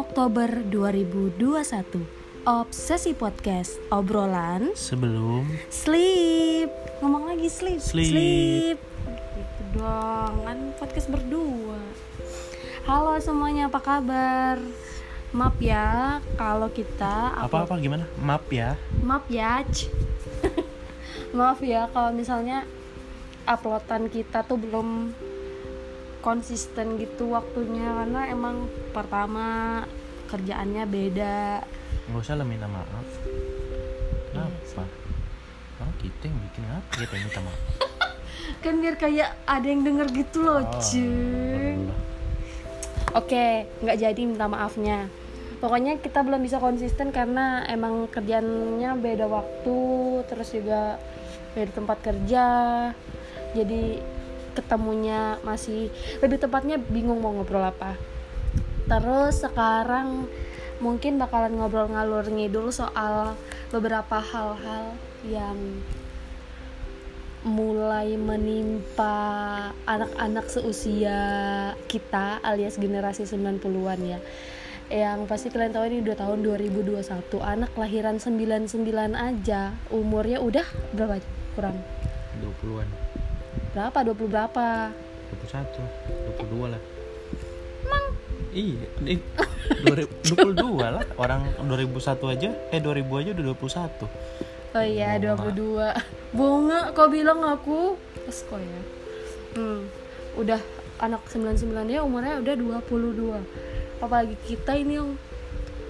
Oktober 2021 Obsesi Podcast. Obrolan. Sebelum. Sleep. Ngomong lagi sleep. Sleep. Gitu dong. Kan podcast berdua. Halo semuanya apa kabar? Maaf ya kalau kita apa-apa gimana? Map ya. Maaf ya. Maaf ya kalau misalnya uploadan kita tuh belum konsisten gitu waktunya. Karena emang pertama kerjaannya beda. Nggak usah lah minta maaf. Kenapa? Orang kita yang bikin apa kita yang minta maaf? kan biar kayak ada yang denger gitu loh Oh, cuy. oke nggak jadi minta maafnya. Pokoknya kita belum bisa konsisten karena emang kerjaannya beda waktu terus juga beda tempat kerja. Jadi ketemunya masih lebih tepatnya bingung mau ngobrol apa terus sekarang mungkin bakalan ngobrol ngalur ngidul soal beberapa hal-hal yang mulai menimpa anak-anak seusia kita alias generasi 90-an ya yang pasti kalian tahu ini udah tahun 2021 anak kelahiran 99 aja umurnya udah berapa kurang 20-an. berapa 20 berapa 21, 22 lah. Iya, eh, 2022 lah. Orang 2001 aja, eh 2000 aja udah 21. oh iya Bunga. 22 bunga kau bilang aku pas kok ya hmm, udah anak 99 ya umurnya udah 22 apalagi kita ini yang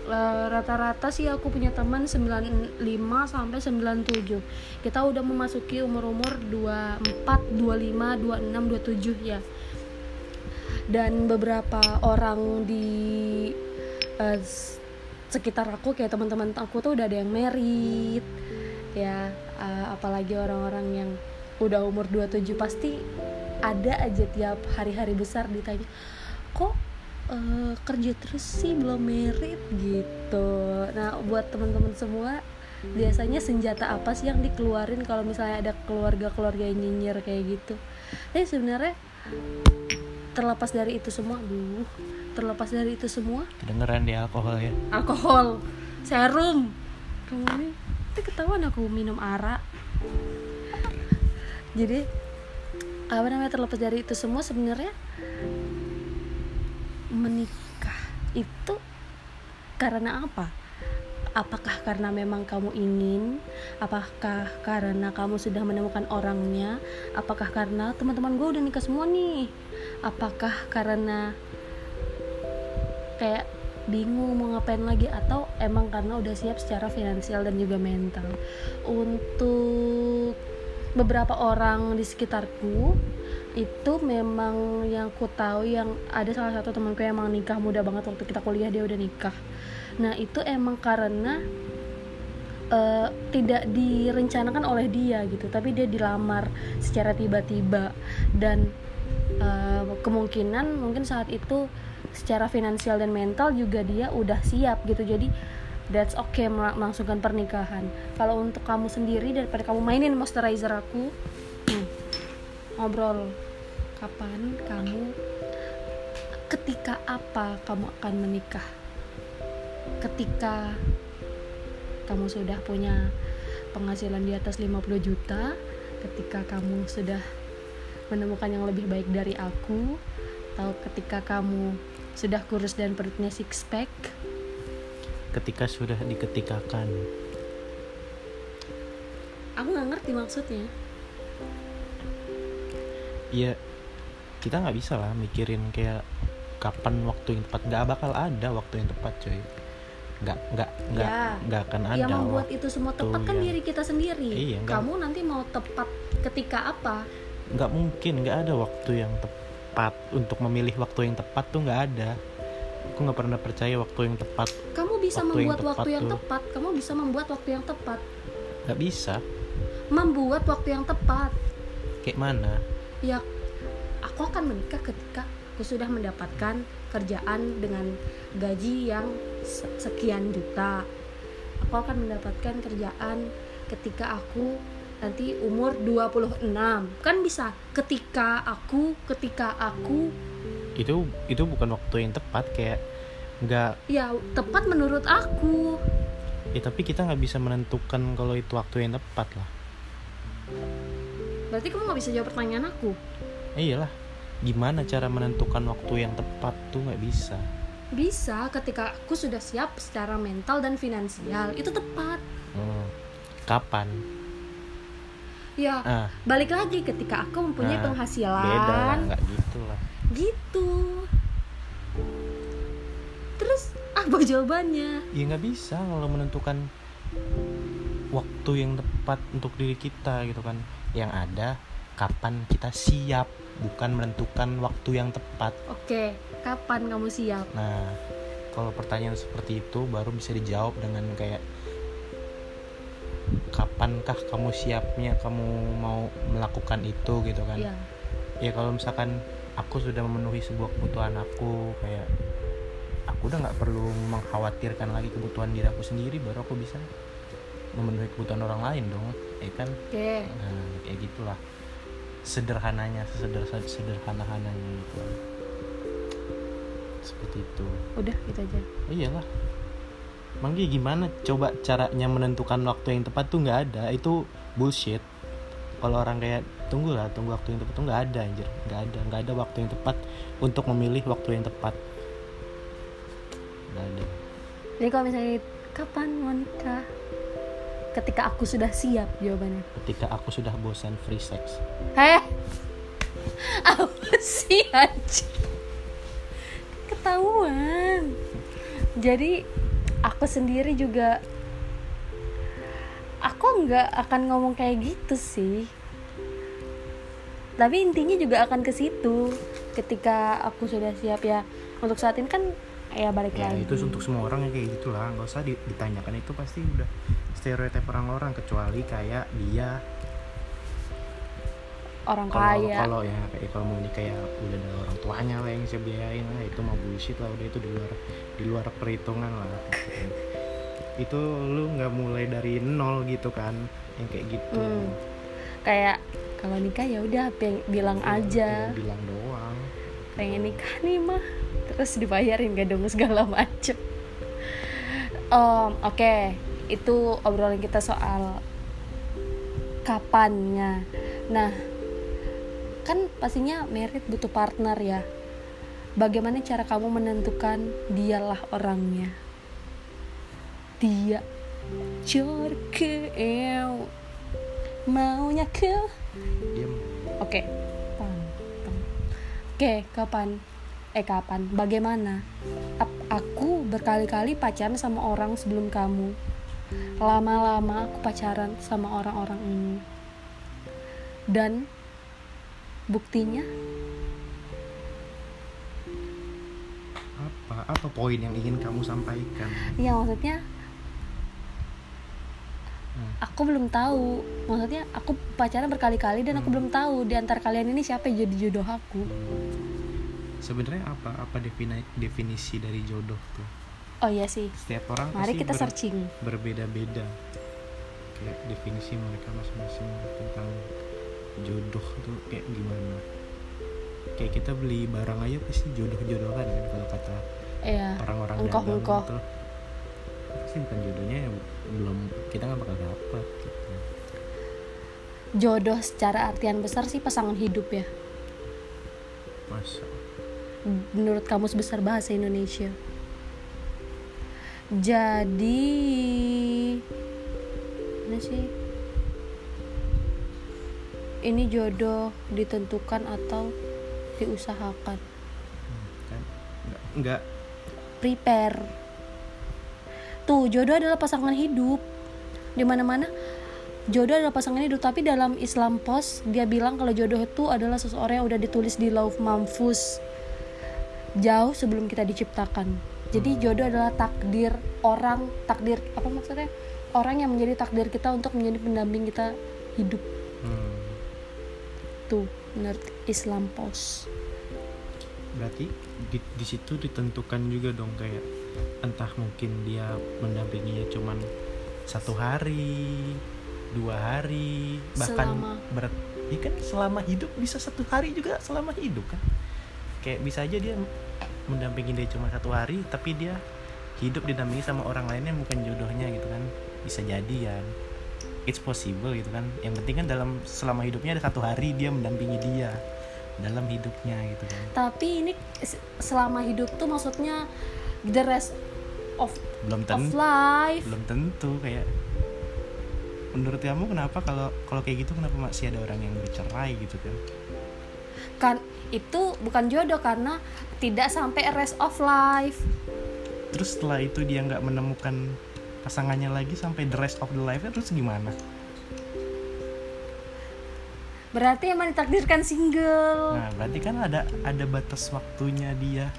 eh, rata-rata sih aku punya teman 95 sampai 97 kita udah memasuki umur-umur 24, 25, 26, 27 ya dan beberapa orang di s- sekitar aku kayak teman-teman aku tuh udah ada yang merit ya eh, apalagi orang-orang yang udah umur 27 pasti ada aja tiap hari-hari besar ditanya kok eh, kerja terus sih belum merit? Gitu. Nah buat teman-teman semua biasanya senjata apa sih yang dikeluarin kalau misalnya ada keluarga-keluarga yang nyinyir kayak gitu? Tapi sebenarnya terlepas dari itu semua? Aduh terlepas dari itu semua? Kedengeran di alkohol ya. alkohol. Serum. Kamu itu ketahuan aku minum arak jadi apa namanya terlepas dari itu semua sebenarnya menikah itu karena apa? Apakah karena memang kamu ingin? Apakah karena kamu sudah menemukan orangnya? Apakah karena teman-teman gue udah nikah semua nih apakah karena kayak bingung mau ngapain lagi atau emang karena udah siap secara finansial dan juga mental? Untuk beberapa orang di sekitarku itu memang yang ku tahu yang ada salah satu temanku yang emang nikah muda banget waktu kita kuliah dia udah nikah. Nah itu emang karena eh, tidak direncanakan oleh dia gitu tapi dia dilamar secara tiba-tiba. Dan eh, kemungkinan mungkin saat itu secara finansial dan mental juga dia udah siap gitu. Jadi that's okay mel- melangsungkan pernikahan. Kalau untuk kamu sendiri daripada kamu mainin moisturizer aku hmm, ngobrol kapan kamu ketika apa kamu akan menikah? Ketika kamu sudah punya penghasilan di atas 50 juta ketika kamu sudah menemukan yang lebih baik dari aku atau ketika kamu sudah kurus dan perutnya six pack Ketika sudah diketikakan. aku nggak ngerti maksudnya Ya, kita nggak bisa lah mikirin kayak kapan waktu yang tepat. Nggak bakal ada waktu yang tepat, coy. Nggak, nggak, nggak, Ya. nggak akan ada. yang membuat itu semua tepat kan yang- diri kita sendiri Iya, kamu nanti mau tepat ketika apa nggak mungkin nggak ada waktu yang tepat untuk memilih waktu yang tepat tuh nggak ada. Aku nggak pernah percaya waktu yang tepat. Kamu bisa Waktu yang membuat tepat waktu yang tuh. tepat. Kamu bisa membuat waktu yang tepat. Nggak bisa. Membuat waktu yang tepat. Kayak mana? Ya aku akan menikah ketika aku sudah mendapatkan kerjaan dengan gaji yang se- sekian juta. Aku akan mendapatkan kerjaan ketika aku nanti umur 26 kan bisa ketika aku ketika aku. Itu itu bukan waktu yang tepat kayak nggak ya tepat menurut aku. Ya tapi kita nggak bisa menentukan kalau itu waktu yang tepat lah. Berarti kamu nggak bisa jawab pertanyaan aku? Eh, iyalah. Gimana cara menentukan waktu yang tepat tuh nggak bisa. Bisa ketika aku sudah siap secara mental dan finansial. Itu tepat. Hmm. kapan ya ah. Balik lagi ketika aku mempunyai Nah, penghasilan. Beda lah nggak gitu lah. Gitu. Terus apa jawabannya? Ya nggak bisa kalau menentukan waktu yang tepat untuk diri kita gitu kan. Yang ada kapan kita siap bukan menentukan waktu yang tepat. Oke kapan kamu siap? Nah kalau pertanyaan seperti itu baru bisa dijawab dengan kayak kapankah kamu siapnya kamu mau melakukan itu gitu kan? Ya ya kalau misalkan aku sudah memenuhi sebuah kebutuhan aku kayak aku udah nggak perlu mengkhawatirkan lagi kebutuhan diri aku sendiri baru aku bisa memenuhi kebutuhan orang lain dong ya kan? Oke. Nah, kayak gitulah. Sederhananya sederhana sederhana gitu. Seperti itu. Udah gitu aja. Oh, iyalah Manggi gimana? Coba caranya menentukan waktu yang tepat tuh nggak ada. Itu bullshit. Kalau orang kayak tunggu lah tunggu waktu yang tepat. Tuh nggak ada anjir. Nggak ada nggak ada waktu yang tepat untuk memilih waktu yang tepat. Nggak ada. Jadi kalau misalnya kapan mau nikah ketika aku sudah siap jawabannya. Ketika aku sudah bosan free sex. Heh? Apa sih anjir? Ketahuan. Jadi aku sendiri juga aku nggak akan ngomong kayak gitu sih. Tapi intinya juga akan ke situ ketika aku sudah siap ya. Untuk saat ini kan ya balik ya lagi. itu untuk semua orang yang kayak gitulah. Nggak usah di- ditanyakan itu pasti udah stereotip orang-orang kecuali kayak dia orang kalau kaya. kalau ya kayak kalau mau nikah ya udah ada orang tuanya lah yang bisa biayain lah itu mah bullshit lah udah itu di luar di luar perhitungan lah. Itu lu nggak mulai dari nol gitu kan yang kayak gitu. Hmm. kayak kalau nikah ya udah bilang aja. Tinggal bilang doang. Pengen nikah nih mah terus dibayarin gak dong segala macem. Em, oke itu obrolan kita soal kapannya. Nah kan pastinya merit butuh partner ya bagaimana cara kamu menentukan dialah orangnya dia cor ke eu maunya ke diam Oke. Pam. Oke, kapan? Eh kapan? Bagaimana? Ap- aku berkali-kali pacaran sama orang sebelum kamu. Lama-lama aku pacaran sama orang-orang ini. Dan buktinya? Apa? Apa poin yang ingin kamu sampaikan? Ya maksudnya Hmm. aku belum tahu. Maksudnya aku pacaran berkali-kali dan aku Hmm. belum tahu di antara kalian ini siapa yang jadi jodoh aku. Sebenarnya apa? Apa defini- definisi dari jodoh tuh? Oh iya sih. Setiap orang mari kita ber- searching. berbeda-beda. Kayak definisi mereka masing-masing tentang jodoh tuh kayak gimana? Kayak kita beli barang aja pasti jodoh-jodohan kan kalau kata ya orang-orang Engkoh, dagang engkoh. gitu. Pasti bukan jodohnya ya belum kita nggak bakal dapat gitu. jodoh secara artian besar sih pasangan hidup ya. Masa? Menurut kamus besar bahasa Indonesia. Jadi mana sih ini jodoh ditentukan atau diusahakan? Hmm, kan? Nggak nggak. Prepare. Tuh jodoh adalah pasangan hidup. Di mana mana jodoh adalah pasangan hidup tapi dalam Islam Post dia bilang kalau jodoh itu adalah seseorang yang udah ditulis di lauf mamfus jauh sebelum kita diciptakan. Jadi jodoh adalah takdir orang takdir apa maksudnya? Orang yang menjadi takdir kita untuk menjadi pendamping kita hidup. hmm, tuh menurut Islam Post berarti di, di situ ditentukan juga dong kayak entah mungkin dia mendampinginya cuman satu hari dua hari bahkan Selama. ber ya kan? Selama hidup bisa satu hari juga selama hidup kan? Kayak bisa aja dia mendampingi dia cuma satu hari tapi dia hidup didampingi sama orang lain yang bukan jodohnya gitu kan? Bisa jadi ya it's possible gitu kan. Yang penting kan dalam selama hidupnya ada satu hari dia mendampingi dia dalam hidupnya gitu kan. Tapi ini selama hidup tuh maksudnya the rest of belum of tentu. life. Belum tentu kayak menurut kamu kenapa kalau kalau kayak gitu kenapa masih ada orang yang bercerai gitu kan? Kan itu bukan jodoh karena tidak sampai rest of life. Terus setelah itu dia nggak menemukan pasangannya lagi sampai the rest of the life terus gimana? Berarti emang ditakdirkan single. Nah berarti kan ada ada batas waktunya dia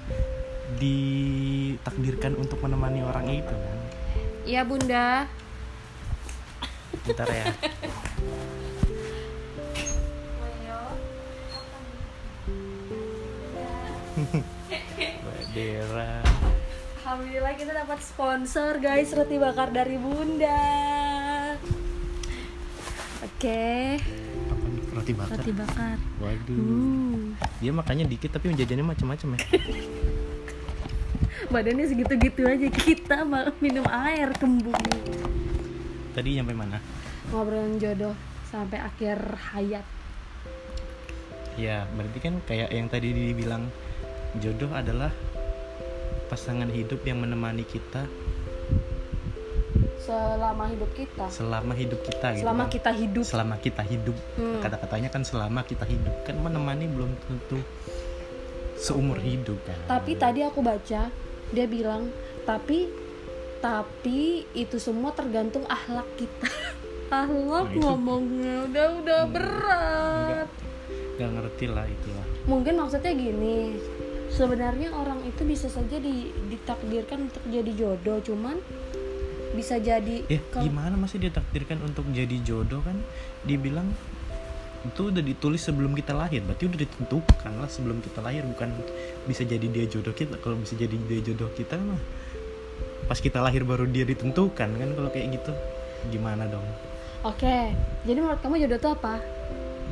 ditakdirkan untuk menemani orang itu kan? Iya bunda. Bentar ya Alhamdulillah kita dapat sponsor guys. Roti bakar dari bunda. Oke. Nih roti bakar. Roti bakar. Waduh. Hmm. dia makannya dikit tapi jajannya macam-macam ya. Badannya segitu-gitu aja. Kita ma- minum air kembung. Tadi nyampe mana? Ngobrolin jodoh sampai akhir hayat. Ya berarti kan kayak yang tadi dibilang jodoh adalah pasangan hidup yang menemani kita? Selama hidup kita? Selama hidup kita gitu selama kan. kita hidup. Selama kita hidup. Hmm. kata-katanya kan selama kita hidup. Kan menemani belum tentu seumur hidup kan. Tapi tadi aku baca dia bilang tapi tapi itu semua tergantung akhlak kita. Akhlak Nah, ngomongnya udah udah Hmm, berat. Nggak ngerti lah itulah. Mungkin maksudnya gini sebenarnya orang itu bisa saja di- ditakdirkan untuk jadi jodoh cuman bisa jadi ya kalau- gimana masih ditakdirkan untuk jadi jodoh kan? Dibilang itu udah ditulis sebelum kita lahir berarti udah ditentukan lah sebelum kita lahir bukan bisa jadi dia jodoh kita. Kalau bisa jadi dia jodoh kita mah pas kita lahir baru dia ditentukan kan kalau kayak gitu. Gimana dong? Oke jadi menurut kamu jodoh itu apa?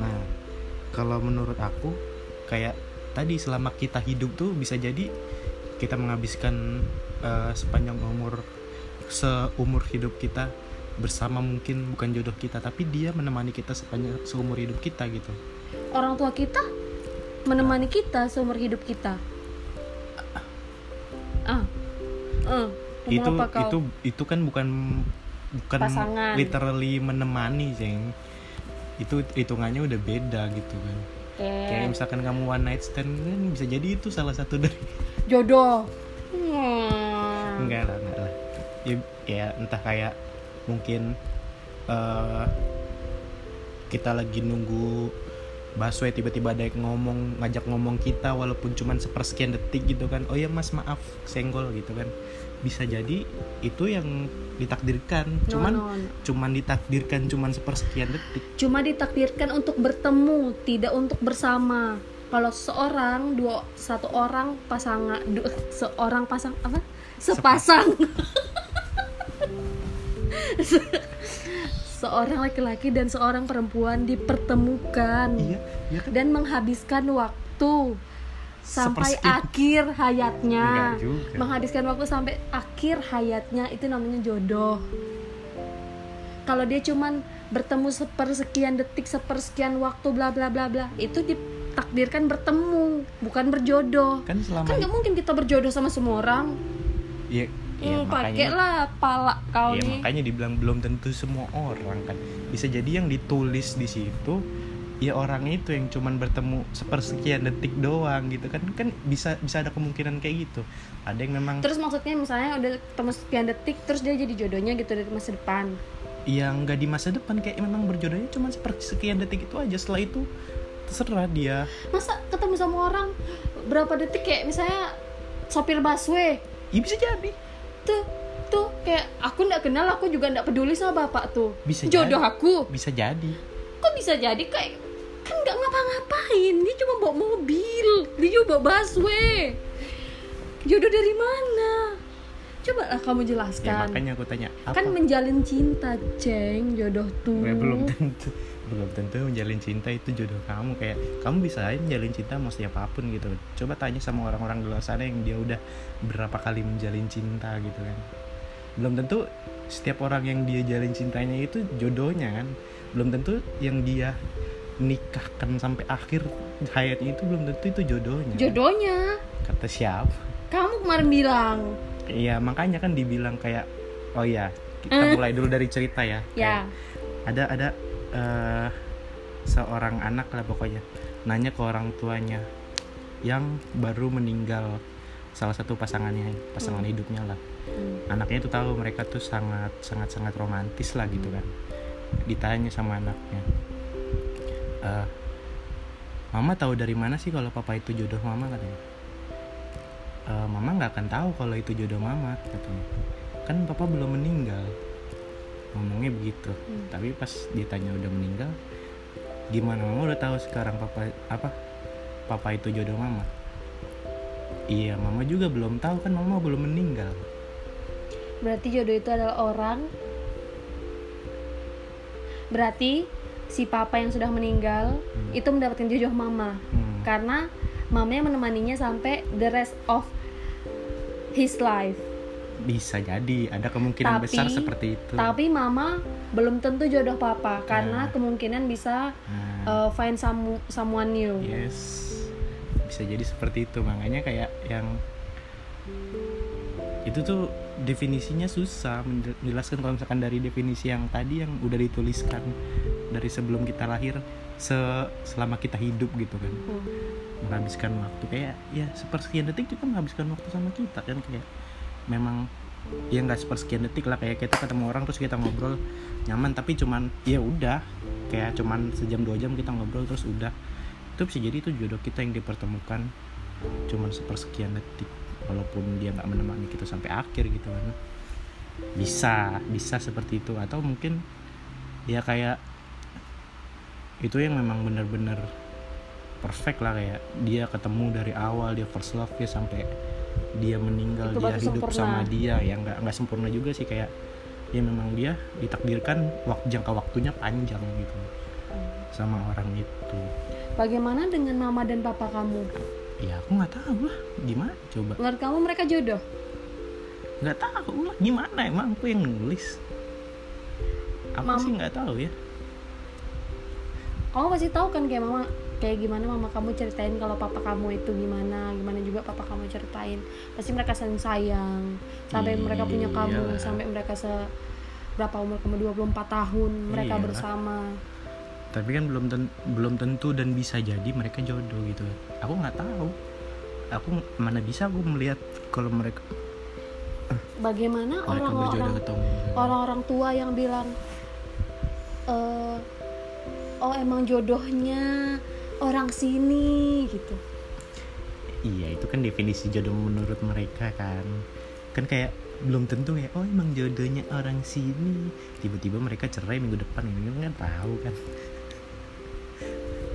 Nah kalau menurut aku kayak tadi selama kita hidup tuh bisa jadi kita menghabiskan eh, sepanjang umur seumur hidup kita bersama mungkin bukan jodoh kita tapi dia menemani kita sepanjang seumur hidup kita gitu. Orang tua kita menemani kita seumur hidup kita. Ah. Ngomong itu apa kau? itu itu kan bukan bukan Pasangan. literally menemani ceng itu hitungannya udah beda gitu kan Oke. kayak misalkan kamu one night stand kan bisa jadi itu salah satu dari jodoh Hmm. enggak lah enggak lah ya, ya entah kayak mungkin eh kita lagi nunggu busway tiba-tiba ada yang ngomong ngajak ngomong kita walaupun cuman sepersekian detik gitu kan. Oh ya mas maaf senggol gitu kan. Bisa jadi itu yang ditakdirkan. No, cuman no, no. cuman ditakdirkan cuman sepersekian detik. Cuma ditakdirkan untuk bertemu tidak untuk bersama. Kalau seorang dua satu orang pasangan du- seorang pasang apa? Sepasang. Se- seorang laki-laki dan seorang perempuan dipertemukan iya iya kan? dan menghabiskan waktu sampai akhir hayatnya. Juga. menghabiskan waktu sampai akhir hayatnya itu namanya jodoh. Kalau dia cuman bertemu sepersekian detik sepersekian waktu bla bla bla bla itu ditakdirkan bertemu bukan berjodoh. Kan selama kan nggak mungkin kita berjodoh sama semua orang. Ya, ya hmm, pakai lah pala kau ya nih. makanya dibilang belum tentu semua orang kan. Bisa jadi yang ditulis di situ ya orang itu yang cuman bertemu sepersekian detik doang gitu kan. Kan bisa bisa ada kemungkinan kayak gitu. Ada yang memang terus maksudnya misalnya udah ketemu sekian detik terus dia jadi jodohnya gitu dari masa depan. Yang nggak di masa depan kayak memang berjodohnya cuma sepersekian detik itu aja. Setelah itu terserah dia. Masa ketemu sama orang berapa detik kayak misalnya sopir busway? Ya bisa jadi tuh tuh kayak aku nggak kenal aku juga nggak peduli sama bapak tuh. Bisa jodoh jadi. aku. Bisa jadi. Kok bisa jadi? Kayak kan nggak ngapa-ngapain. Dia cuma bawa mobil. Dia juga bawa busway. Jodoh dari mana? Coba lah kamu ya jelaskan. makanya aku tanya apa? kan menjalin cinta ceng jodoh tuh Ya, belum tentu belum tentu menjalin cinta itu jodoh kamu. Kayak kamu bisa aja menjalin cinta mau siapa pun gitu. Coba tanya sama orang-orang di luar sana yang dia udah berapa kali menjalin cinta gitu kan. Belum tentu setiap orang yang dia jalin cintanya itu jodohnya kan. Belum tentu yang dia nikahkan sampai akhir hayatnya itu belum tentu itu jodohnya. Jodohnya? Kata siapa? Kamu kemarin bilang. Iya makanya kan dibilang kayak oh ya kita Eh. mulai dulu dari cerita ya. Ya. Ada ada eh, seorang anak lah pokoknya. Nanya ke orang tuanya yang baru meninggal salah satu pasangannya pasangan Hmm. hidupnya lah. Hmm. anaknya itu tahu mereka tuh sangat sangat sangat romantis lah gitu kan. Ditanya sama anaknya "Eh, mama tahu dari mana sih kalau papa itu jodoh mama? katanya. "Eh, mama nggak akan tahu kalau itu jodoh mama katanya. Kan papa belum meninggal ngomongnya begitu. Hmm. tapi pas ditanya udah meninggal gimana mama? Udah tahu sekarang papa apa papa itu jodoh mama? Iya mama juga belum tahu kan mama belum meninggal. Berarti jodoh itu adalah orang. Berarti si papa yang sudah meninggal Hmm. itu mendapatkan jodoh mama. Hmm. karena mamanya menemaninya sampai the rest of his life bisa jadi ada kemungkinan Tapi- besar seperti itu. tapi mama belum tentu jodoh papa karena Nah. kemungkinan bisa Nah, uh, find some someone new. Yes. Bisa jadi seperti itu. Makanya kayak yang itu tuh definisinya susah. Menjelaskan kalau misalkan dari definisi yang tadi yang udah dituliskan dari sebelum kita lahir se selama kita hidup gitu kan. Hmm. menghabiskan waktu. Kayak ya sepersekian detik juga menghabiskan waktu sama kita kan kayak memang ya nggak sepersekian detik lah kayak kita ketemu orang terus kita ngobrol nyaman tapi cuman ya udah kayak cuman sejam dua jam kita ngobrol terus udah. Itu bisa jadi itu jodoh kita yang dipertemukan cuman sepersekian detik walaupun dia nggak menemani kita sampai akhir gitu kan. Bisa bisa seperti itu atau mungkin ya kayak itu yang memang benar-benar perfect lah kayak dia ketemu dari awal dia first love ya sampai dia meninggal Itu dia hidup sempurna. sama dia. Ya nggak nggak sempurna juga sih kayak ya memang dia ditakdirkan waktu jangka waktunya panjang gitu sama orang itu. Bagaimana dengan mama dan papa kamu? Ya aku nggak tahu lah. Gimana? Coba. Menurut kamu mereka jodoh? Nggak tahu lah. Gimana emang? Aku yang nulis. Aku Mam- sih nggak tahu ya. Kamu pasti tahu kan kayak mama kayak gimana mama kamu ceritain kalau papa kamu itu gimana gimana juga papa kamu ceritain. Pasti mereka saling sayang sampai mereka punya kamu Iyalah. sampai mereka se berapa umur kamu? 24 tahun mereka Iyalah. bersama. Tapi kan belum ten- belum tentu dan bisa jadi mereka jodoh gitu. Aku nggak tahu. Aku mana bisa aku melihat kalau mereka bagaimana orang-orang orang-orang tua yang bilang eh oh emang jodohnya orang sini gitu. Iya itu kan definisi jodoh menurut mereka kan. Kan kayak belum tentu ya oh emang jodohnya orang sini. Tiba-tiba mereka cerai minggu depan ini kan tahu kan.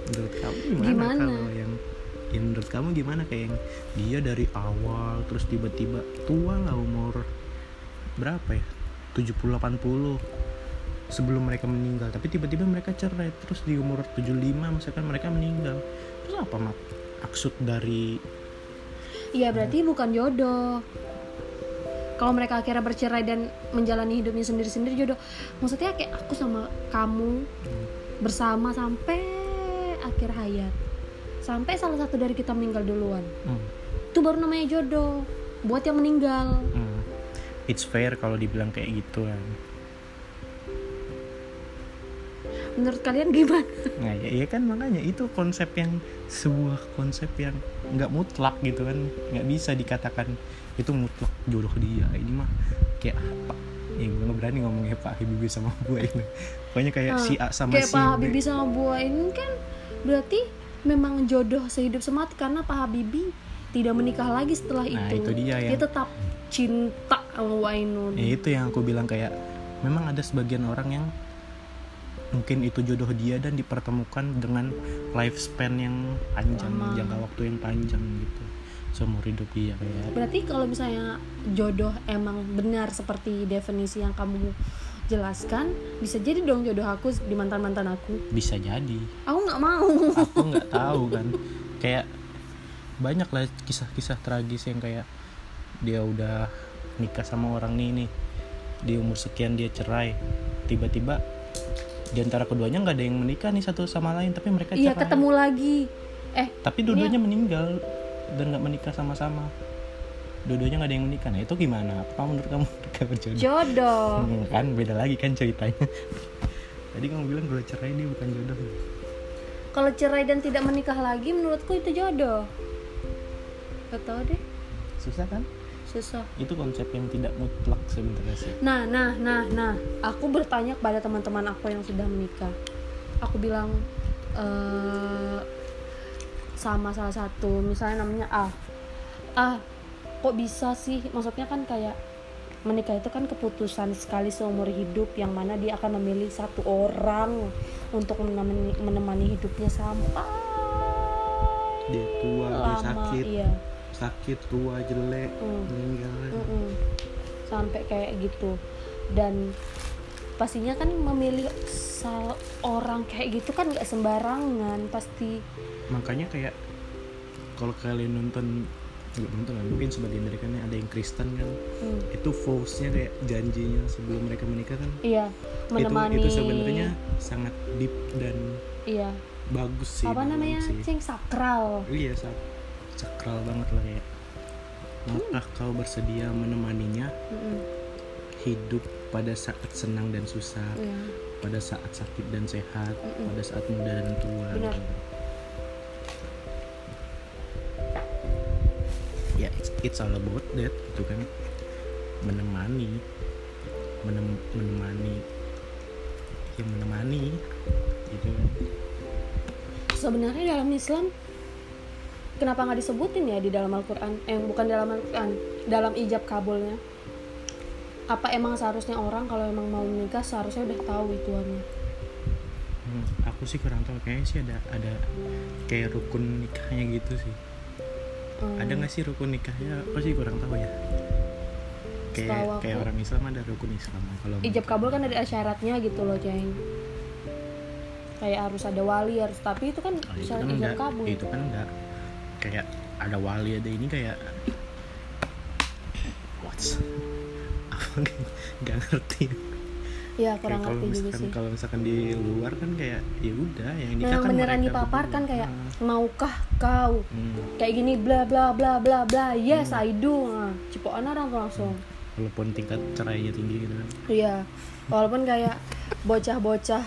Menurut kamu gimana, Gimana? kalau yang ya menurut kamu gimana kayak yang dia dari awal terus tiba-tiba tua lah umur berapa ya? 70 80 sebelum mereka meninggal tapi tiba-tiba mereka cerai terus di umur 75 misalkan mereka meninggal terus apa mak maksud dari Iya berarti bukan jodoh. Kalau mereka akhirnya bercerai dan menjalani hidupnya sendiri-sendiri jodoh. Maksudnya kayak aku sama kamu bersama sampai akhir hayat. Sampai salah satu dari kita meninggal duluan. hmm, Itu baru namanya jodoh. Buat yang meninggal. hmm, it's fair kalau dibilang kayak gitu kan Menurut kalian gimana? nah ya, iya kan makanya itu konsep yang sebuah konsep yang nggak mutlak gitu kan nggak bisa dikatakan itu mutlak jodoh dia ini mah kayak apa ya gue nggak berani ngomongnya Pak Habibie sama gue ini pokoknya kayak Ah, si A sama kayak si Pak Habibie sama Bu ini kan berarti memang jodoh sehidup semati karena Pak Habibie tidak menikah lagi setelah Nah, itu. itu dia yang- tetap cinta sama Bu Ainun. ya itu yang aku bilang kayak memang ada sebagian orang yang mungkin itu jodoh dia dan dipertemukan dengan lifespan yang panjang Lama. jangka waktu yang panjang gitu seumur hidup iya kayak berarti kalau misalnya jodoh emang benar seperti definisi yang kamu jelaskan bisa jadi dong jodoh aku di mantan mantan aku. Bisa jadi. Aku nggak mau. Aku nggak tahu kan. Kayak banyak lah kisah-kisah tragis yang kayak dia udah nikah sama orang nih nih. Di umur sekian dia cerai tiba-tiba di antara keduanya nggak ada yang menikah nih satu sama lain tapi mereka iya cerai ketemu lagi. Eh tapi dua-duanya meninggal dan nggak menikah sama-sama. Dua-duanya nggak ada yang menikah. Nah itu gimana? Apa menurut kamu mereka berjodoh? Jodoh. Hmm, kan beda lagi kan ceritanya. Tadi kamu bilang kalau cerai ini bukan jodoh kalau cerai dan tidak menikah lagi menurutku itu jodoh. Gak tau deh. Susah kan susah itu konsep yang tidak mutlak sebenarnya sih Nah, nah, nah, nah, aku bertanya kepada teman-teman aku yang sudah menikah. Aku bilang eh sama salah satu, misalnya namanya A. Ah, kok bisa sih? Maksudnya kan kayak menikah itu kan keputusan sekali seumur hidup yang mana dia akan memilih satu orang untuk menemani, menemani hidupnya sampai dia tua dia lama. sakit Iya. Sakit tua jelek Hmm. meninggal. Mm-mm. sampai kayak gitu. Dan pastinya kan memilih sal- orang kayak gitu kan nggak sembarangan pasti. Makanya kayak kalau kalian nonton nggak nonton lah mungkin sebagian dari kalian ada yang Kristen kan hmm, itu vows-nya kayak janjinya sebelum mereka menikah kan. Iya menemani itu itu sebenarnya sangat deep dan iya. bagus sih apa namanya? sih. cing sakral. Iya sak sakral banget lah kayak. Maukah kau bersedia menemaninya? Mm-mm, hidup pada saat senang dan susah iya. pada saat sakit dan sehat Mm-mm. pada saat muda dan tua. Benar. ya it's, it's all about that gitu kan. Menemani. Menem, menemani. Yang menemani. Gitu sebenarnya dalam Islam kenapa nggak disebutin ya di dalam Al-Quran? Eh bukan dalam Al-Quran dalam ijab kabulnya. Apa emang seharusnya orang kalau emang mau menikah seharusnya udah tahu ituannya Hmm, aku sih kurang tahu. Kayaknya sih ada ada kayak rukun nikahnya gitu sih. Hmm. ada nggak sih rukun nikahnya? Aku sih kurang tahu ya. Kayak aku- kayak orang Islam ada rukun Islam kalau ijab kabul kan ada syaratnya gitu loh ceng kayak harus ada wali harus tapi itu kan Oh, itu syarat kan ijab enggak. kabul. Itu kan enggak kayak ada wali ada ini kayak what's? Apa nggak ngerti. Ya kurang Kayak ngerti juga misalkan sih. kalau misalkan di luar kan kayak ya udah yang nikah nah, kan beneran dipaparkan berdua. kayak Hmm, maukah kau? Hmm. kayak gini bla bla bla bla bla. Yes I do. Nah, cipokan orang langsung. Walaupun tingkat cerainya tinggi gitu kan. Iya, walaupun kayak bocah-bocah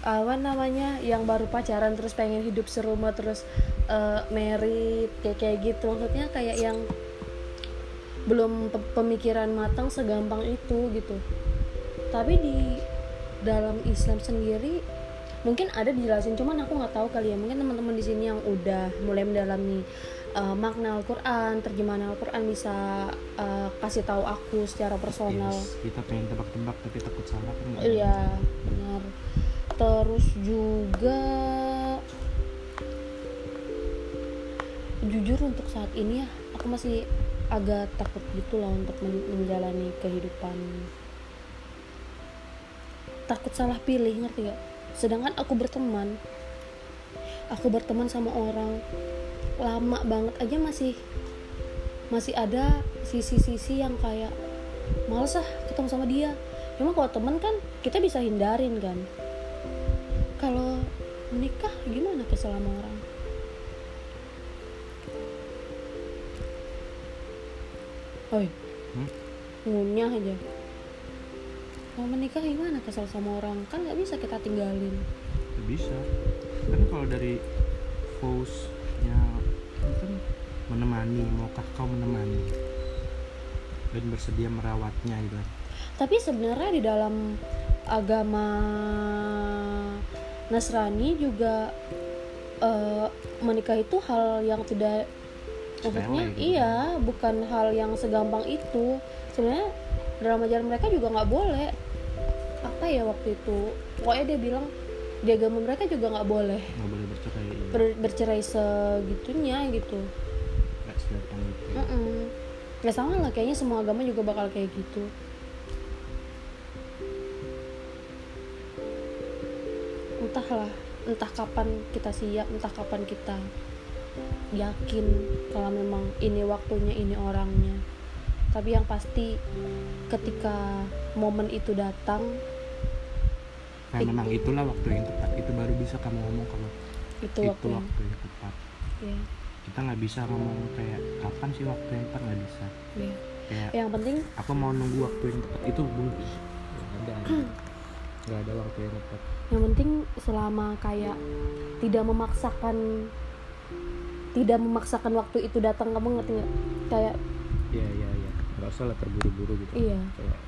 apa namanya yang baru pacaran terus pengen hidup serumah terus eh married kayak kayak gitu. Maksudnya kayak yang belum pe- pemikiran matang segampang itu gitu. Tapi di dalam Islam sendiri mungkin ada dijelasin cuman aku nggak tahu kali ya. Mungkin teman-teman di sini yang udah mulai mendalami uh, makna Al-Quran terjemahan Al-Quran bisa uh, kasih tahu aku secara personal. Yes, kita pengen tebak-tebak tapi takut salah kan iya benar terus juga jujur untuk saat ini ya aku masih agak takut gitu lah untuk men- menjalani kehidupan. Takut salah pilih ngerti gak sedangkan aku berteman aku berteman sama orang lama banget aja masih masih ada sisi-sisi yang kayak males ah ketemu sama dia. Cuma kalau temen kan kita bisa hindarin kan kalau menikah gimana kesel sama orang? Oi, Hmm? ngunyah aja. Mau menikah gimana kesel sama orang? Kan nggak bisa kita tinggalin. Nggak bisa. Kan kalau dari itu kan menemani maukah kau menemani? Dan bersedia merawatnya gitu kan? Tapi sebenarnya di dalam agama Nasrani juga eh, menikah itu hal yang tidak maksudnya gitu. iya bukan hal yang segampang itu sebenarnya dalam ajaran mereka juga nggak boleh apa ya waktu itu pokoknya dia bilang di agama mereka juga nggak boleh nggak boleh bercerai iya. ber- bercerai segitunya gitu Nggak Mm-mm. Ya sama lah kayaknya semua agama juga bakal kayak gitu. Entahlah, entah kapan kita siap, entah kapan kita yakin kalau memang ini waktunya, ini orangnya. Tapi yang pasti ketika momen itu datang, nah memang itulah waktu yang tepat. Itu baru bisa kamu ngomong kalau itu itu waktu. yang waktu yang tepat. Ya, kita nggak bisa ngomong kayak kapan sih waktu yang tepat? Nggak bisa. Ya. kayak Yang penting aku mau nunggu waktu yang tepat. Itu ada nggak ada waktu yang tepat. Yang penting selama kayak tidak memaksakan tidak memaksakan waktu itu datang kamu ngerti nggak? Kayak iya iya iya. Nggak usah lah terburu-buru gitu. Iya. Kayak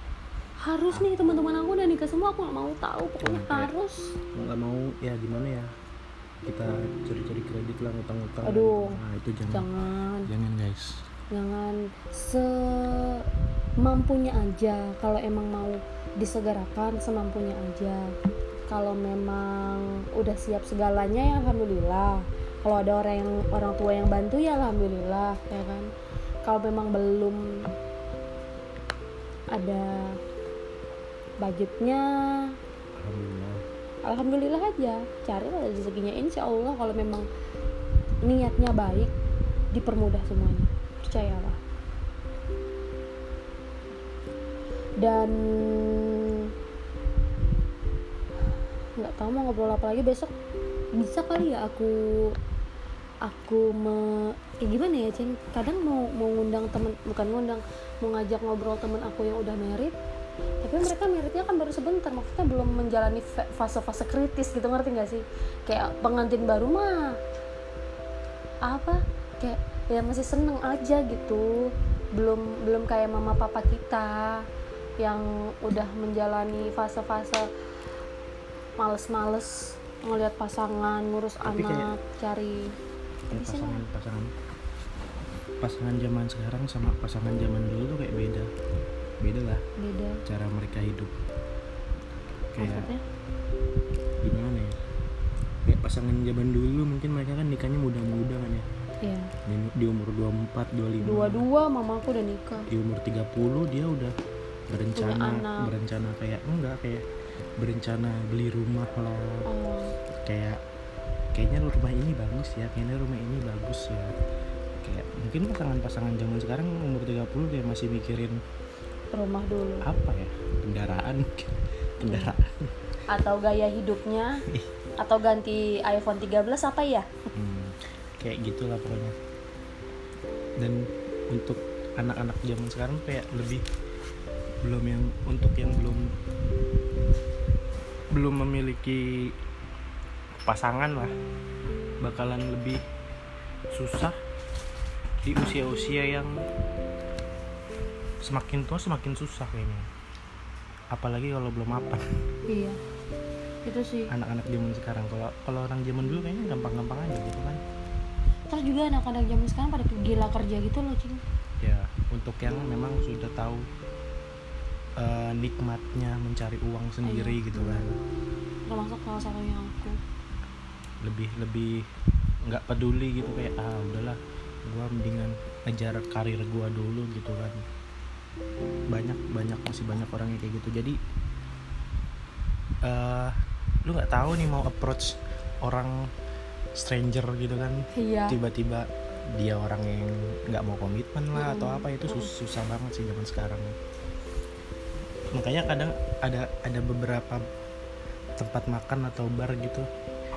harus nih teman-teman aku udah nikah semua aku nggak mau tahu pokoknya Oh, kayak- harus. nggak mau ya gimana ya? Kita cari-cari kredit lah ngutang-ngutang. Aduh. nah itu jangan. Jangan. Jangan guys jangan semampunya aja. Kalau emang mau disegerakan semampunya aja. Kalau memang udah siap segalanya ya alhamdulillah. Kalau ada orang yang orang tua yang bantu ya alhamdulillah ya kan? Kalau memang belum ada budgetnya alhamdulillah. Alhamdulillah aja. Carilah rezekinya. Insya Allah kalau memang niatnya baik dipermudah semuanya percayalah. Dan nggak tahu mau ngobrol apa lagi besok bisa kali ya aku aku me eh gimana ya ceng kadang mau mau ngundang temen bukan ngundang mau ngajak ngobrol temen aku yang udah merit tapi mereka meritnya kan baru sebentar maksudnya belum menjalani fa- fase-fase kritis gitu ngerti gak sih? Kayak pengantin baru mah apa kayak ya masih seneng aja gitu. Belum belum kayak mama papa kita yang udah menjalani fase-fase males-males ngelihat pasangan ngurus Tapi anak cari lah. pasangan pasangan pasangan zaman sekarang sama pasangan zaman dulu tuh kayak beda. Beda lah beda. cara mereka hidup. Kayak maksudnya? gimana ya? Kayak pasangan zaman dulu mungkin mereka kan nikahnya muda-muda kan ya ya di, di umur 24 25 dua-dua mamaku udah nikah. Di umur 30 dia udah berencana berencana kayak enggak kayak berencana beli rumah lah oh, kayak kayaknya rumah ini bagus ya kayaknya rumah ini bagus ya. Kayak mungkin pasangan-pasangan zaman sekarang umur 30 dia masih mikirin rumah dulu. apa ya? Kendaraan kendaraan. Atau gaya hidupnya. Atau ganti iPhone 13 apa ya? Hmm, kayak gitulah pokoknya. Dan untuk anak-anak zaman sekarang kayak lebih belum yang untuk yang belum belum memiliki pasangan lah. Bakalan lebih susah di usia-usia yang semakin tua semakin susah kayaknya. Apalagi kalau belum mapan. Iya. Itu sih. Anak-anak zaman sekarang kalau kalau orang zaman dulu kayaknya gampang-gampang aja gitu kan terus juga anak-anak zaman sekarang pada gila kerja gitu loh cing. Ya untuk yang memang sudah tahu eh, nikmatnya mencari uang sendiri Iya. gitu kan. Termasuk salah satunya aku. Lebih lebih nggak peduli gitu kayak ah udahlah gua mendingan ngejar karir gua dulu gitu kan. Banyak banyak masih banyak orang yang kayak gitu. Jadi eh lu nggak tahu nih mau approach orang stranger gitu kan. Iya. Tiba-tiba dia orang yang nggak mau komitmen lah atau Mm-mm. apa itu sus- susah banget sih zaman sekarang. Makanya kadang ada ada beberapa tempat makan atau bar gitu.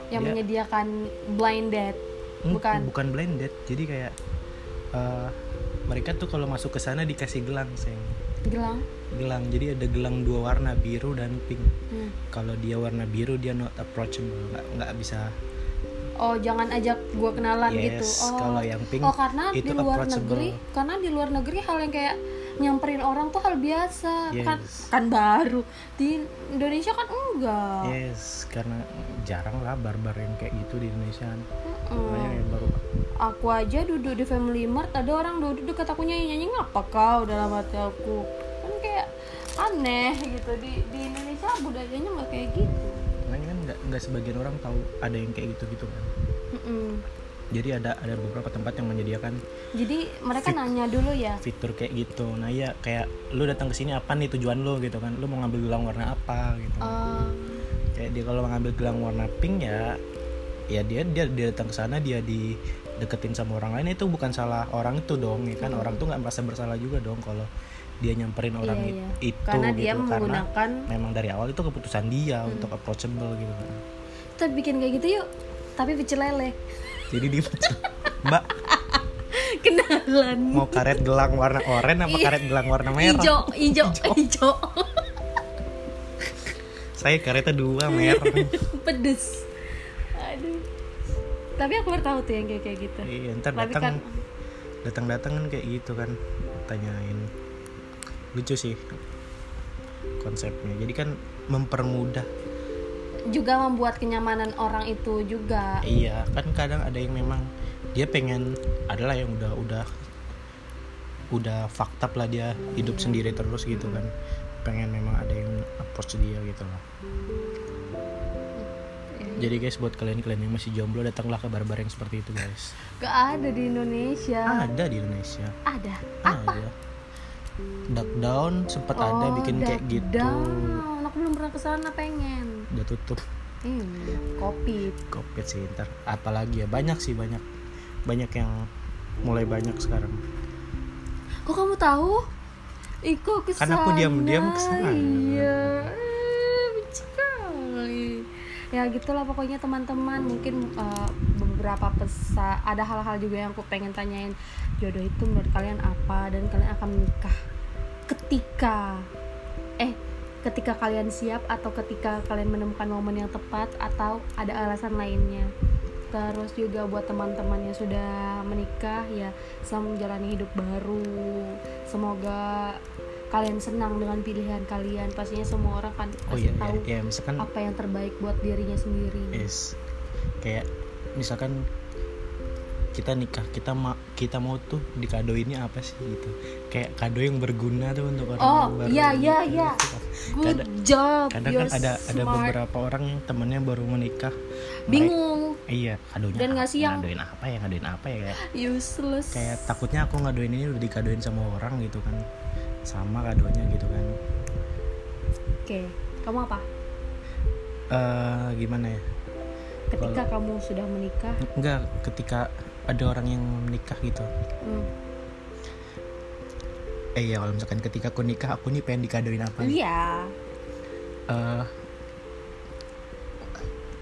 Yang dia- menyediakan blind date Hmm, Bukan. bukan blended jadi kayak eh, mereka tuh kalau masuk ke sana dikasih gelang sayang. Gelang? Gelang. Jadi ada gelang dua warna biru dan pink. Hmm. kalau dia warna biru dia not approachable. Nggak nggak bisa oh jangan ajak gua kenalan yes gitu. Oh kalau yang pink oh karena itu di luar negeri karena di luar negeri hal yang kayak nyamperin orang tuh hal biasa kan? Yes. kan baru. Di Indonesia kan enggak. Yes karena jarang lah barbar yang kayak gitu di Indonesia. Kan. Mm-mm. makanya yang baru. Aku aja duduk di Family Mart ada orang duduk dekat aku nyanyi nyanyi ngapa kau? Dalam hati aku. Kan kayak aneh gitu. Di di Indonesia budayanya nggak kayak gitu. kan nggak nggak sebagian orang tahu ada yang kayak gitu gitu kan. Mm-mm. jadi ada ada beberapa tempat yang menyediakan jadi mereka nanya dulu ya? fitur kayak gitu. Nah iya kayak lu datang ke sini apa nih tujuan lu? gitu kan. Lu mau ngambil gelang warna apa? gitu. Eh, kayak dia kalau ngambil gelang warna pink ya ya dia dia dia datang ke sana dia di deketin sama orang lain itu bukan salah orang itu dong ya kan? Orang tuh nggak merasa bersalah juga dong kalau dia nyamperin orang Iya, iya. itu karena gitu dia karena menggunakan memang dari awal itu keputusan dia untuk approachable gitu kan. Kita bikin kayak gitu yuk tapi pecel lele. Jadi dia mbak. Kenalan. Mau karet gelang warna oranye apa Iya. karet gelang warna merah? Ijo ijo. ijo. Saya karetnya dua merah. Pedes tapi aku baru tahu tuh yang kayak kayak gitu. Iya ntar tapi datang. kan datang datang kan kayak gitu kan tanyain. Lucu sih konsepnya. Jadi kan mempermudah. Juga membuat kenyamanan orang itu juga. Iya kan kadang ada yang memang dia pengen adalah yang udah udah udah fakta lah dia hidup sendiri terus gitu kan. Pengen memang ada yang approach dia gitu loh jadi guys buat kalian-kalian yang masih jomblo datanglah ke barbar yang seperti itu guys. Gak ada di Indonesia. Ada di Indonesia. Ada? Ada. Duck down sempat ada Oh, bikin kayak Duck gitu. Down. aku belum pernah ke sana pengen. Udah tutup. Hmm, kopi. Covid sih ntar. Apalagi ya banyak sih banyak. Banyak yang mulai banyak sekarang. Kok kamu tahu? Iko ke sana Kan aku diam-diam ke sana. iya ya gitulah pokoknya teman-teman. Mungkin eh, beberapa pesa ada hal-hal juga yang aku pengen tanyain. Jodoh itu menurut kalian apa? Dan kalian akan menikah ketika eh ketika kalian siap atau ketika kalian menemukan momen yang tepat atau ada alasan lainnya. Terus juga buat teman-teman yang sudah menikah ya selamat menjalani hidup baru. Semoga kalian senang dengan pilihan kalian. Pastinya semua orang kan oh pasti iya tahu ya, ya misalkan apa yang terbaik buat dirinya sendiri. Is kayak misalkan kita nikah kita ma kita mau tuh dikadoinnya apa sih gitu. Kayak kado yang berguna tuh untuk orang Oh, baru iya, iya, nikah iya. gitu kan. good kadang, job kadang you're kan ada ada smart. beberapa orang yang temennya baru menikah. Mereka- bingung iya kadonya Dan ngasih yang- ngadoin apa ya ngadoin apa ya? Kayak useless. Kayak takutnya aku ngadoin ini udah dikadoin sama orang gitu kan sama kadonya gitu kan. Oke kamu apa? Eh gimana ya? Ketika kamu sudah menikah? Enggak ketika ada orang yang menikah gitu. Hmm, eh ya kalau misalkan ketika aku nikah aku nih pengen dikadoin apa iya. Eh,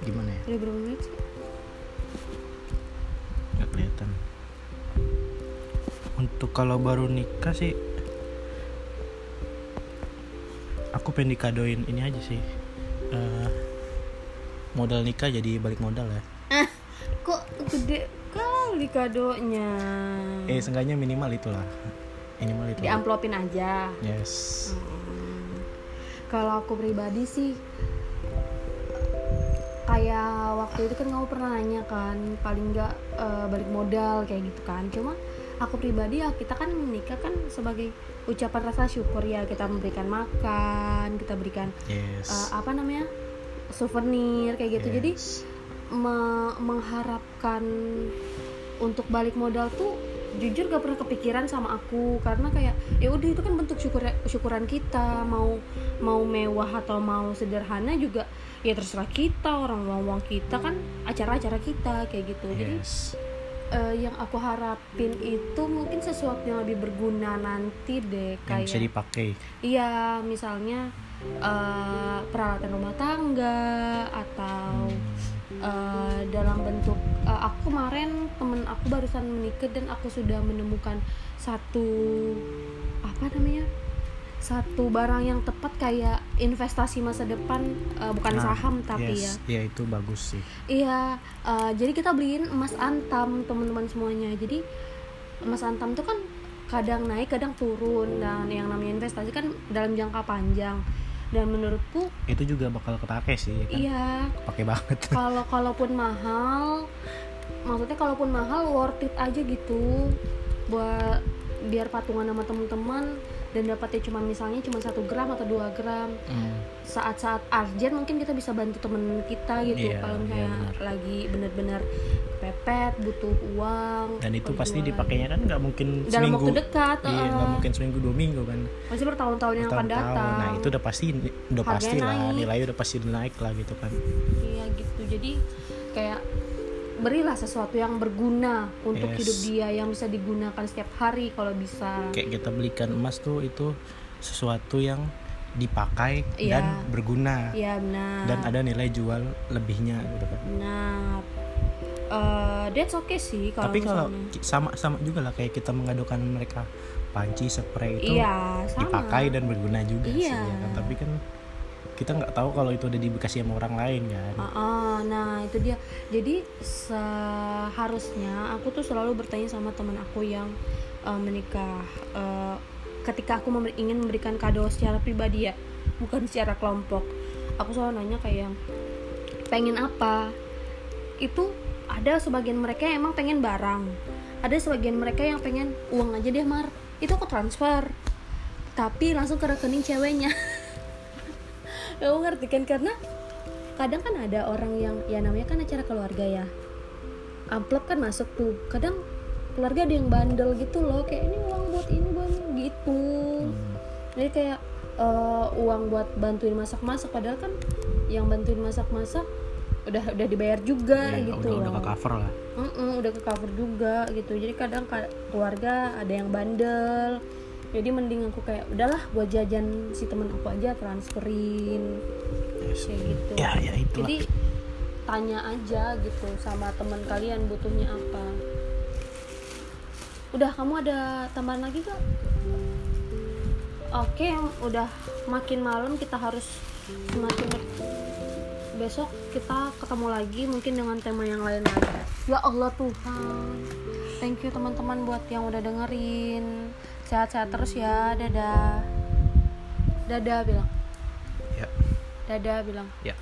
gimana ya? Udah berapa menit sih? Nggak kelihatan. Untuk kalau baru nikah sih aku pengen dikadoin ini aja sih. Eh, modal nikah jadi balik modal ya. Kok gede kali kadonya? Eh seenggaknya minimal itulah. Minimal itu diamplopin aja. Yes. Hmm. Kalau aku pribadi sih kayak waktu itu kan kamu pernah nanya kan paling nggak eh, balik modal kayak gitu kan. Cuma aku pribadi ya kita kan menikah kan sebagai ucapan rasa syukur ya. Kita memberikan makan kita berikan yes. eh, apa namanya souvenir kayak gitu. Jadi Yes. me- mengharapkan untuk balik modal tuh jujur gak pernah kepikiran sama aku. Karena kayak ya udah itu kan bentuk syukur syukuran kita. Mau mau mewah atau mau sederhana juga ya terserah kita orang uang uang kita kan acara-acara kita kayak gitu. Jadi eh, yang aku harapin itu mungkin sesuatu yang lebih berguna nanti deh yang kayak bisa dipakai. Iya, misalnya eh, peralatan rumah tangga atau eh, dalam bentuk eh, aku kemarin temen aku barusan menikah dan aku sudah menemukan satu apa namanya satu barang yang tepat kayak investasi masa depan eh, bukan Nah, saham tapi ya yes. ya. Itu bagus sih. Iya, eh, jadi kita beliin emas antam teman-teman semuanya. Jadi emas antam itu kan kadang naik, kadang turun. Dan yang namanya investasi kan dalam jangka panjang. Dan menurutku, itu juga bakal kepake sih ya kan? Iya, kepake banget. Kalau kalaupun mahal, maksudnya kalaupun mahal worth it aja gitu. Buat biar patungan sama teman-teman dan dapatnya cuma misalnya cuma satu gram atau dua gram. Hmm. saat-saat urgent mungkin kita bisa bantu temen kita gitu Iya, kalau misalnya benar. lagi bener-bener pepet butuh uang dan itu pasti dipakainya kan nggak mungkin dalam seminggu. waktu dekat iya uh, nggak mungkin seminggu dua minggu kan. Masih bertahun-tahun yang akan datang. Nah itu udah pasti udah pasti lah naik. nilainya udah pasti naik lah gitu kan. Iya gitu. Jadi kayak berilah sesuatu yang berguna untuk Yes. hidup dia yang bisa digunakan setiap hari kalau bisa. Kayak kita belikan emas tuh itu sesuatu yang dipakai Iya. dan berguna. Iya benar. Dan ada nilai jual lebihnya gitu kan. Benar. Eh, that's okay sih kalau tapi kalau sama sama juga lah kayak kita mengadukan mereka panci spray itu iya sama. dipakai dan berguna juga sih Iya. ya kan? Tapi kan kita nggak tahu kalau itu udah dikasih sama orang lain kan. Ah, ah, nah itu dia. Jadi seharusnya aku tuh selalu bertanya sama teman aku yang eh, menikah Eh, ketika aku ingin memberikan kado secara pribadi ya bukan secara kelompok. Aku selalu nanya kayak pengen apa? Itu ada sebagian mereka yang emang pengen barang. Ada sebagian mereka yang pengen uang aja deh mar. Itu aku transfer. Tapi langsung ke rekening ceweknya kamu ngerti kan karena kadang kan ada orang yang ya namanya kan acara keluarga ya. Amplop kan masuk tuh. Kadang keluarga ada yang bandel gitu loh kayak ini uang buat ini buat ini," gitu. Hmm. jadi kayak eh, uang buat bantuin masak-masak padahal kan yang bantuin masak-masak udah udah dibayar juga Ya, gitu udah udah loh. ke cover lah. Mm-mm, udah ke cover juga gitu. Jadi kadang ka- keluarga ada yang bandel jadi mending aku kayak udahlah buat jajan si temen aku aja transferin. Yes. kayak gitu. Ya ya itulah. Jadi tanya aja gitu sama teman kalian butuhnya apa. Udah kamu ada tambahan lagi gak oke udah makin malam kita harus semakin besok kita ketemu lagi mungkin dengan tema yang lain lagi. Ya Allah Tuhan. Thank you teman-teman buat yang udah dengerin sehat-sehat terus ya dadah dadah bilang. Ya. Dadah bilang. Ya.